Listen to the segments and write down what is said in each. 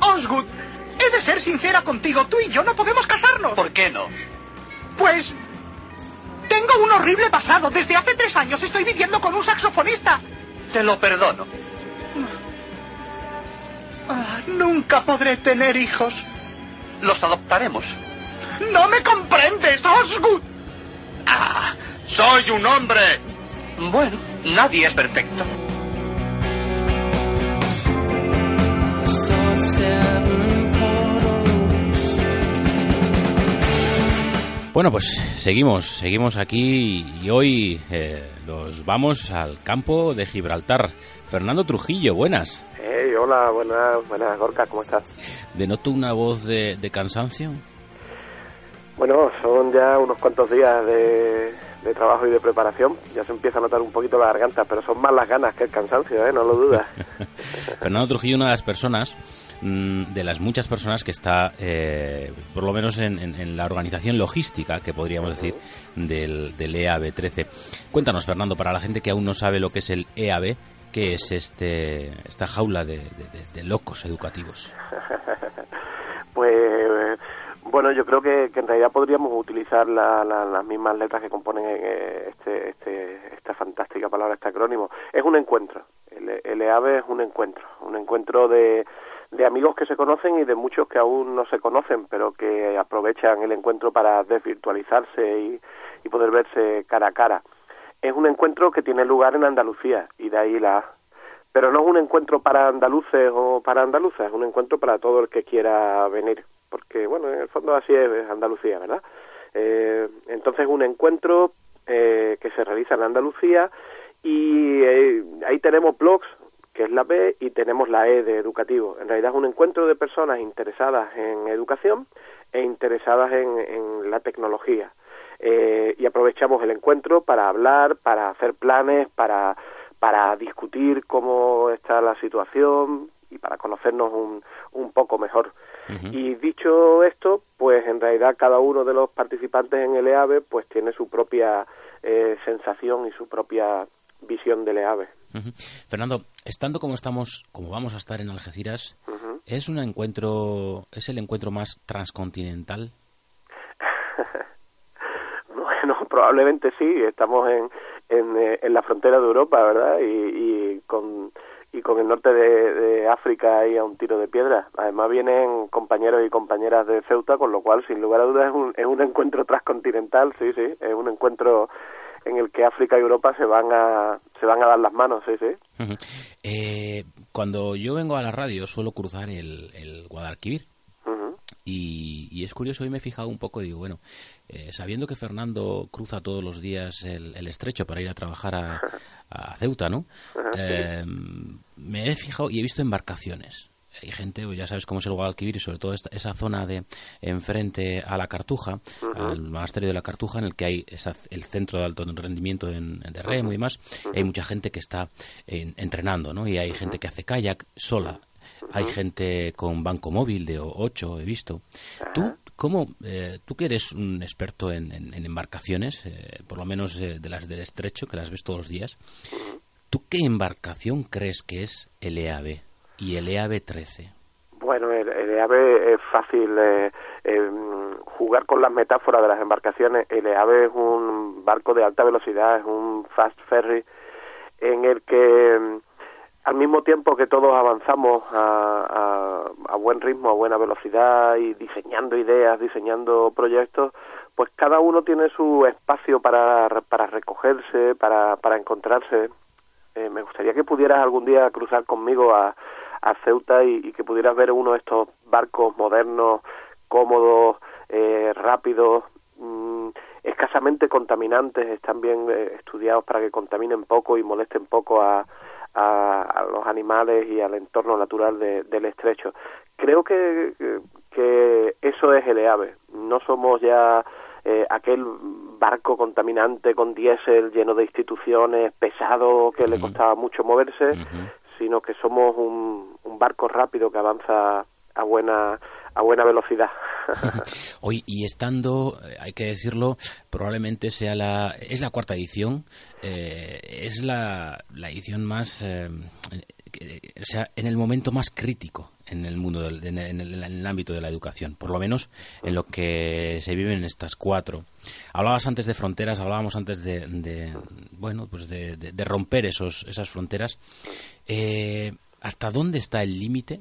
Osgood, he de ser sincera contigo. Tú y yo no podemos casarnos. ¿Por qué no? Pues tengo un horrible pasado. Desde hace tres años estoy viviendo con un saxofonista. Te lo perdono. Ah, nunca podré tener hijos. Los adoptaremos. No me comprendes, Osgood. Ah, soy un hombre. Bueno, nadie es perfecto. Bueno, pues seguimos, seguimos aquí y hoy eh, los vamos al campo de Gibraltar. Fernando Trujillo, buenas. Hey, hola, buenas, buenas, Gorka, ¿cómo estás? ¿Denoto una voz de, de cansancio? Bueno, son ya unos cuantos días de, de trabajo y de preparación. Ya se empieza a notar un poquito la garganta, pero son más las ganas que el cansancio, ¿eh? No lo dudas. Fernando Trujillo, una de las personas, mm, de las muchas personas que está, eh, por lo menos en, en- en la organización logística, que podríamos decir, del, del EAB 13. Cuéntanos, Fernando, para la gente que aún no sabe lo que es el EAB, ¿qué es este, esta jaula de, de- locos educativos? Pues bueno, yo creo que, que en realidad podríamos utilizar la- la- las mismas letras que componen eh, este, este, esta fantástica palabra, este acrónimo. Es un encuentro. El, el EAVE es un encuentro, un encuentro de, de amigos que se conocen y de muchos que aún no se conocen, pero que aprovechan el encuentro para desvirtualizarse y, y poder verse cara a cara. Es un encuentro que tiene lugar en Andalucía y de ahí la. Pero no es un encuentro para andaluces o para andaluzas, es un encuentro para todo el que quiera venir, porque bueno, en el fondo así es, Andalucía, ¿verdad? Eh, entonces un encuentro eh, que se realiza en Andalucía y eh, ahí tenemos blogs, que es la B, y tenemos la E de educativo. En realidad es un encuentro de personas interesadas en educación e interesadas en, en la tecnología. Eh, y aprovechamos el encuentro para hablar, para hacer planes, para para discutir cómo está la situación y para conocernos un, un poco mejor. Y dicho esto, pues en realidad cada uno de los participantes en el EAVE pues tiene su propia eh, sensación y su propia visión del EAVE. Fernando, estando como estamos, como vamos a estar en Algeciras, ¿es un encuentro, es el encuentro más transcontinental? Bueno, probablemente sí, estamos en, en, eh, en la frontera de Europa, ¿verdad? Y, y con y con el norte de, África ahí a un tiro de piedra. Además vienen compañeros y compañeras de Ceuta, con lo cual, sin lugar a dudas, es un, es un encuentro transcontinental, sí, sí, es un encuentro en el que África y Europa se van a se van a dar las manos, sí, sí. Eh, cuando yo vengo a la radio suelo cruzar el, el Guadalquivir. Y, y es curioso, hoy me he fijado un poco y digo, bueno, eh, sabiendo que Fernando cruza todos los días el, el estrecho para ir a trabajar a, a Ceuta, ¿no? Eh, me he fijado y he visto embarcaciones. Hay gente, pues ya sabes cómo es el Guadalquivir y sobre todo esta- esa zona de enfrente a la Cartuja, al monasterio de la Cartuja, en el que hay esa- el centro de alto rendimiento en, de remo y demás. Hay mucha gente que está en- entrenando, ¿no? Y hay gente que hace kayak sola. Hay gente con banco móvil de 8, he visto. ¿Tú, cómo, eh, tú que eres un experto en, en- en embarcaciones, eh, por lo menos eh, de las del estrecho, que las ves todos los días, ¿tú qué embarcación crees que es el EAB y el EAB 13? Bueno, el, el EAVE es fácil eh, jugar con las metáforas de las embarcaciones. El EAVE es un barco de alta velocidad, es un fast ferry en el que al mismo tiempo que todos avanzamos a, a, buen ritmo, a buena velocidad y diseñando ideas, diseñando proyectos, pues cada uno tiene su espacio para, para recogerse, para, para encontrarse. Eh, me gustaría que pudieras algún día cruzar conmigo a, Ceuta y, que pudieras ver uno de estos barcos modernos, cómodos, eh, rápidos, mm, escasamente contaminantes, están bien eh, estudiados para que contaminen poco y molesten poco a, a, los animales y al entorno natural del estrecho. Creo que, que eso es el EAVE. No somos ya eh, aquel barco contaminante con diésel lleno de instituciones, pesado, que le costaba mucho moverse, sino que somos un, un barco rápido que avanza a buena a buena velocidad. Hoy, y estando, eh, hay que decirlo, probablemente sea la, es la cuarta edición, eh, es la, la edición más, eh, o sea, en el momento más crítico en el mundo, en, el, ámbito de la educación, por lo menos en lo que se vive en estas cuatro. Hablabas antes de fronteras, hablábamos antes de, bueno, pues de, de, romper esos, esas fronteras. ¿Hasta dónde está el límite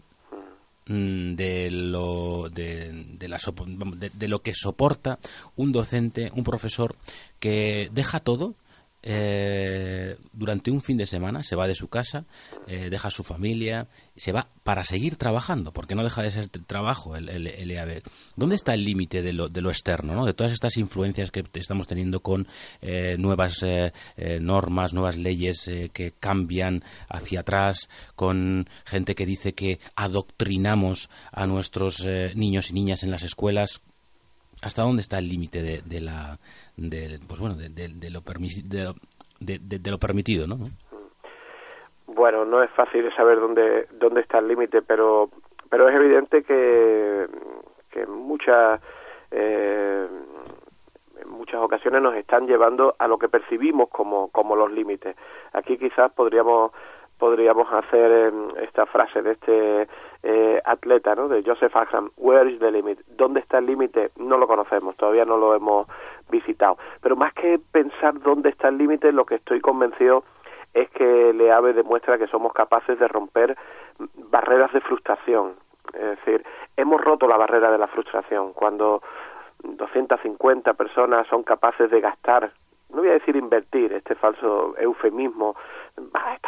de lo de, de, lo que soporta un docente, un profesor que deja todo eh, durante un fin de semana, se va de su casa, eh, deja su familia, se va para seguir trabajando, porque no deja de ser trabajo el, el, EAB. ¿Dónde está el límite de lo, de lo externo, ¿no? de todas estas influencias que estamos teniendo con eh, nuevas normas, nuevas leyes que cambian hacia atrás, con gente que dice que adoctrinamos a nuestros niños y niñas en las escuelas? ¿Hasta dónde está el límite de, la de, pues bueno de, de lo de, lo permitido, ¿no? Bueno, no es fácil saber dónde dónde está el límite, pero pero es evidente que que muchas eh, en muchas ocasiones nos están llevando a lo que percibimos como como los límites. Aquí quizás podríamos podríamos hacer esta frase de este eh, atleta, ¿no? De Joseph Axam, Where is the limit? ¿Dónde está el límite? No lo conocemos, todavía no lo hemos visitado. Pero más que pensar dónde está el límite, lo que estoy convencido es que Leave demuestra que somos capaces de romper barreras de frustración. Es decir, hemos roto la barrera de la frustración. Cuando 250 personas son capaces de gastar no voy a decir invertir, este falso eufemismo,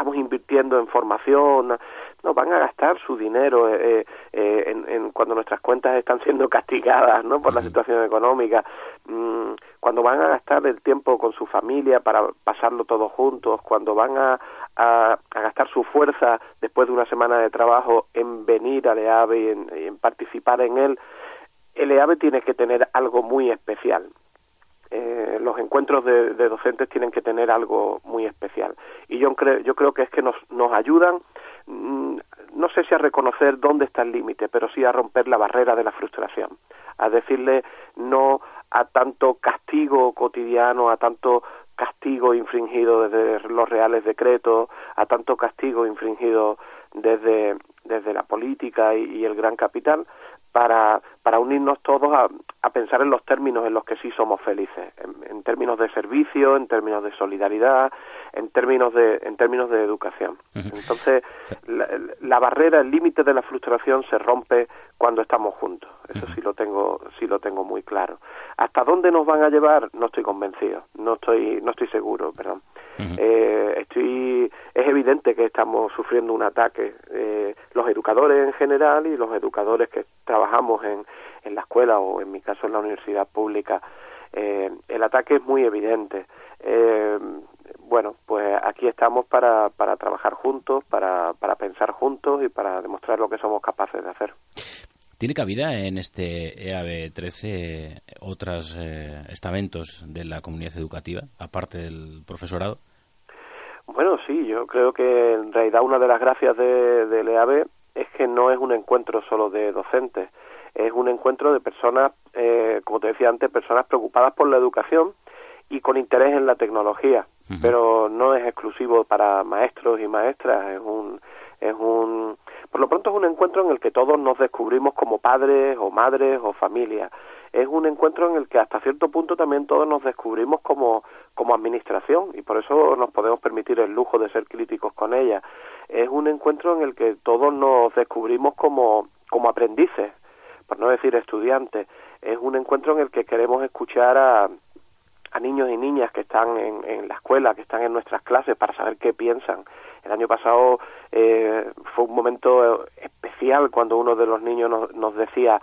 estamos invirtiendo en formación, no, van a gastar su dinero eh, eh, en, cuando nuestras cuentas están siendo castigadas ¿no? por la situación económica, mm, cuando van a gastar el tiempo con su familia para pasarlo todos juntos, cuando van a, a, gastar su fuerza después de una semana de trabajo en venir al EAVE y en, y en participar en él, el EAVE tiene que tener algo muy especial eh, los encuentros de, docentes tienen que tener algo muy especial. Y yo creo, yo creo que es que nos, nos ayudan, mm, no sé si a reconocer dónde está el límite, pero sí a romper la barrera de la frustración, a decirle no a tanto castigo cotidiano, a tanto castigo infringido desde los reales decretos, a tanto castigo infringido desde, desde la política y el gran capital, para, para unirnos todos a, a, pensar en los términos en los que sí somos felices, en, términos de servicio, en términos de solidaridad, en términos de, en términos de educación. Entonces, la, barrera, el límite de la frustración se rompe cuando estamos juntos. Eso sí lo tengo, sí lo tengo muy claro. ¿Hasta dónde nos van a llevar? No estoy convencido, no estoy, no estoy seguro, perdón. Eh, estoy, es evidente que estamos sufriendo un ataque. Eh, los educadores en general y los educadores que trabajamos en, en la escuela o en mi caso en la universidad pública, eh, el ataque es muy evidente. Eh, bueno, pues aquí estamos para, para trabajar juntos, para, para pensar juntos y para demostrar lo que somos capaces de hacer. ¿Tiene cabida en este EAB 13 otros eh, estamentos de la comunidad educativa, aparte del profesorado? Bueno, sí, yo creo que en realidad una de las gracias de, del EAB es que no es un encuentro solo de docentes, es un encuentro de personas, eh, como te decía antes, personas preocupadas por la educación y con interés en la tecnología, pero no es exclusivo para maestros y maestras, es un, es un, por lo pronto es un encuentro en el que todos nos descubrimos como padres o madres o familias. Es un encuentro en el que hasta cierto punto también todos nos descubrimos como, como administración y por eso nos podemos permitir el lujo de ser críticos con ella. Es un encuentro en el que todos nos descubrimos como, como aprendices, por no decir estudiantes. Es un encuentro en el que queremos escuchar a, a niños y niñas que están en, en, la escuela, que están en nuestras clases, para saber qué piensan. El año pasado eh, fue un momento especial cuando uno de los niños nos, nos decía,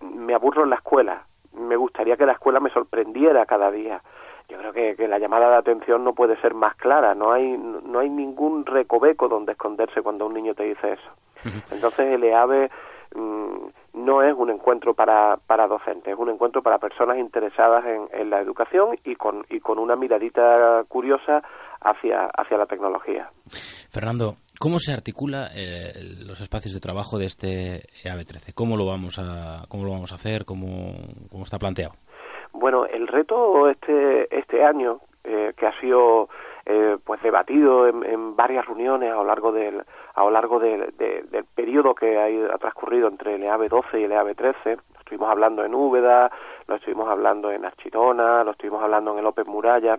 me aburro en la escuela, me gustaría que la escuela me sorprendiera cada día. Yo creo que, que, la llamada de atención no puede ser más clara. No hay, no hay ningún recoveco donde esconderse cuando un niño te dice eso. Entonces el EAVE mm, no es un encuentro para, para docentes, es un encuentro para personas interesadas en, en la educación y con, y con una miradita curiosa hacia, hacia la tecnología. Fernando, ¿cómo se articula eh, los espacios de trabajo de este EAB 13? ¿Cómo lo vamos a, cómo lo vamos a hacer? ¿Cómo, cómo está planteado? Bueno, el reto este, este año, eh, que ha sido eh, pues debatido en, en, varias reuniones a lo largo del a lo largo del periodo que ha, transcurrido entre el EAB 12 y el EAB 13 lo estuvimos hablando en Úbeda lo estuvimos hablando en Archidona lo estuvimos hablando en el López Muralla.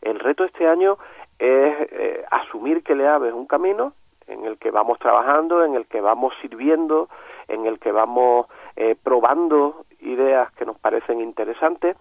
El reto este año es eh, asumir que el EAB es un camino en el que vamos trabajando en el que vamos sirviendo en el que vamos eh, probando ideas que nos parecen interesantes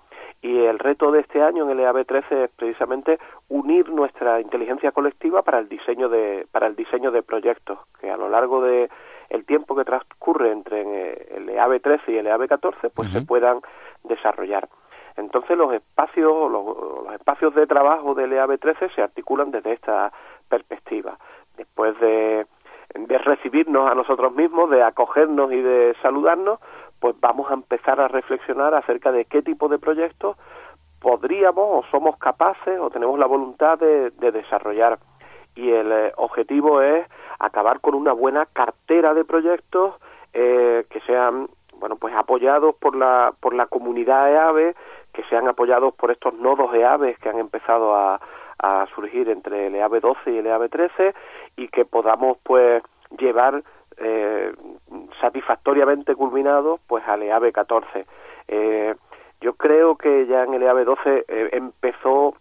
y el reto de este año en el EAB 13 es precisamente unir nuestra inteligencia colectiva para el diseño de para el diseño de proyectos que a lo largo de el tiempo que transcurre entre eh, el EAB 13 y el EAB 14 pues se puedan desarrollar. Entonces los espacios los, los espacios de trabajo del EAB 13 se articulan desde esta perspectiva. Después de de recibirnos a nosotros mismos, de acogernos y de saludarnos, pues vamos a empezar a reflexionar acerca de qué tipo de proyectos podríamos o somos capaces o tenemos la voluntad de, desarrollar. Y el eh, objetivo es acabar con una buena cartera de proyectos eh, que sean bueno pues apoyados por la por la comunidad EAVE, que sean apoyados por estos nodos EAVE que han empezado a, a surgir entre el EAB 12 y el EAB 13 y que podamos pues llevar eh, satisfactoriamente culminado pues al EAB 14. Eh, yo creo que ya en el EAB 12 eh, empezó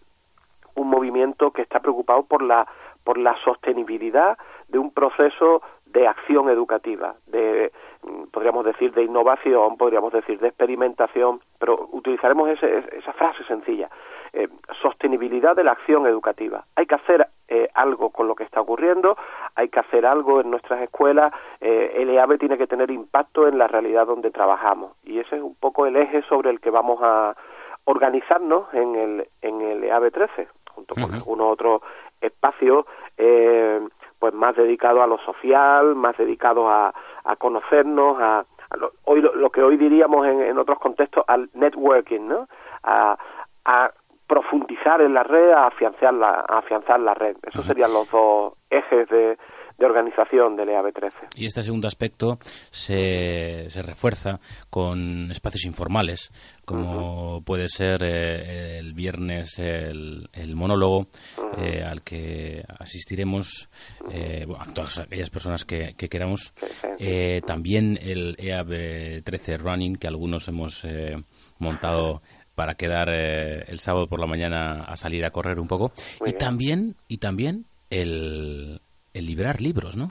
un movimiento que está preocupado por la por la sostenibilidad de un proceso de acción educativa, de mm, podríamos decir de innovación, podríamos decir de experimentación, pero utilizaremos ese, esa frase sencilla, eh, sostenibilidad de la acción educativa. Hay que hacer eh, algo con lo que está ocurriendo, hay que hacer algo en nuestras escuelas, eh, el EAB tiene que tener impacto en la realidad donde trabajamos y ese es un poco el eje sobre el que vamos a organizarnos en el, en el EAB 13, junto con algunos otros espacios eh, pues más dedicados a lo social, más dedicados a, a conocernos, a, lo, hoy lo, que hoy diríamos en, en, otros contextos al networking, ¿no? A, a profundizar en la red, a afianzar la, a afianzar la red. Esos serían los dos ejes de, de organización del EAB 13. Y este segundo aspecto se, se refuerza con espacios informales, como puede ser eh, el viernes el, el monólogo eh, al que asistiremos eh, a todas aquellas personas que, que queramos. También el EAB 13 Running, que algunos hemos eh, montado para quedar eh, el sábado por la mañana a salir a correr un poco. Muy y bien. también, y también el, el librar libros, ¿no?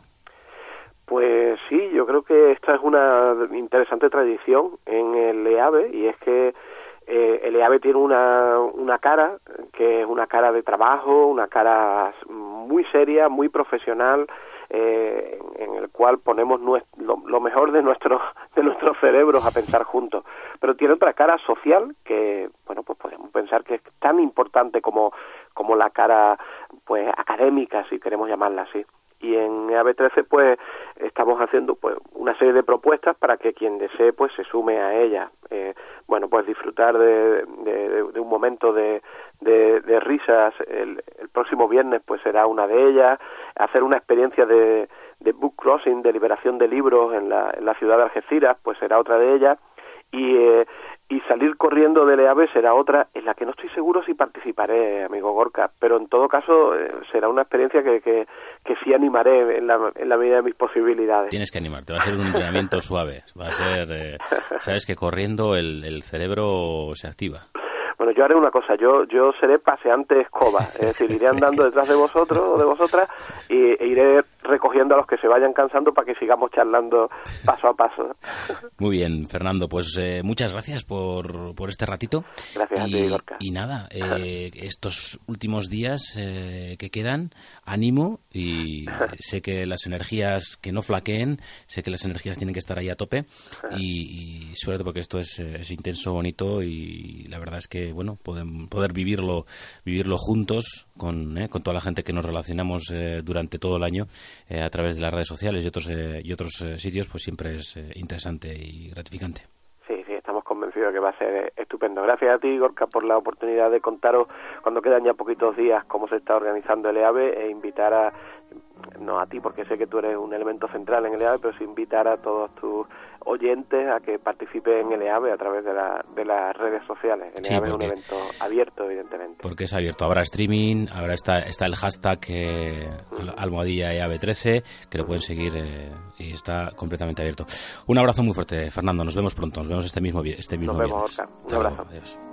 Pues sí, yo creo que esta es una interesante tradición en el EAVE y es que eh, el EAVE tiene una, una cara que es una cara de trabajo, una cara muy seria, muy profesional, eh, en el cual ponemos lo, lo, mejor de nuestros de nuestros cerebros a pensar juntos. Pero tiene otra cara social que bueno pues podemos pensar que es tan importante como como la cara pues académica si queremos llamarla así y en EAB13 pues estamos haciendo pues una serie de propuestas para que quien desee pues se sume a ella eh, bueno pues disfrutar de, un momento de, de, risas el, el, próximo viernes pues será una de ellas. Hacer una experiencia de, de book crossing de liberación de libros en la, en la ciudad de Algeciras pues será otra de ellas y eh, y salir corriendo del EAB será otra en la que no estoy seguro si participaré, amigo Gorka, pero en todo caso eh, será una experiencia que, que, que, sí animaré en la, en la medida de mis posibilidades. Tienes que animarte, va a ser un entrenamiento suave, va a ser, eh, sabes que corriendo el, el cerebro se activa. Bueno, yo haré una cosa, yo yo seré paseante escoba, es decir, iré andando detrás de vosotros o de vosotras y, e iré recogiendo a los que se vayan cansando para que sigamos charlando paso a paso. Muy bien, Fernando, pues eh, muchas gracias por, por este ratito. Gracias y, a ti, Gorka. Y nada, eh, estos últimos días eh, que quedan, ánimo y sé que las energías que no flaqueen, sé que las energías tienen que estar ahí a tope y, y suerte porque esto es, es, intenso, bonito y la verdad es que, bueno, poder, poder vivirlo, vivirlo juntos con, con toda la gente que nos relacionamos durante todo el año a través de las redes sociales y otros, y otros sitios, pues siempre es interesante y gratificante. Sí, sí, estamos convencidos de que va a ser estupendo. Gracias a ti, Gorka, por la oportunidad de contaros cuando quedan ya poquitos días cómo se está organizando el EAVE e invitar a, no a ti porque sé que tú eres un elemento central en el EAVE, pero sí invitar a todos tus oyentes a que participen en el EAVE a través de, la, de las redes sociales. El sí, EAVE porque, es un evento abierto, evidentemente. Porque es abierto. Habrá streaming, habrá está, está el hashtag eh, almohadilla EAVE 13, que lo pueden seguir eh, y está completamente abierto. Un abrazo muy fuerte, Fernando. Nos vemos pronto. Nos vemos este mismo, este mismo Nos vemos, viernes. Un abrazo. Adiós.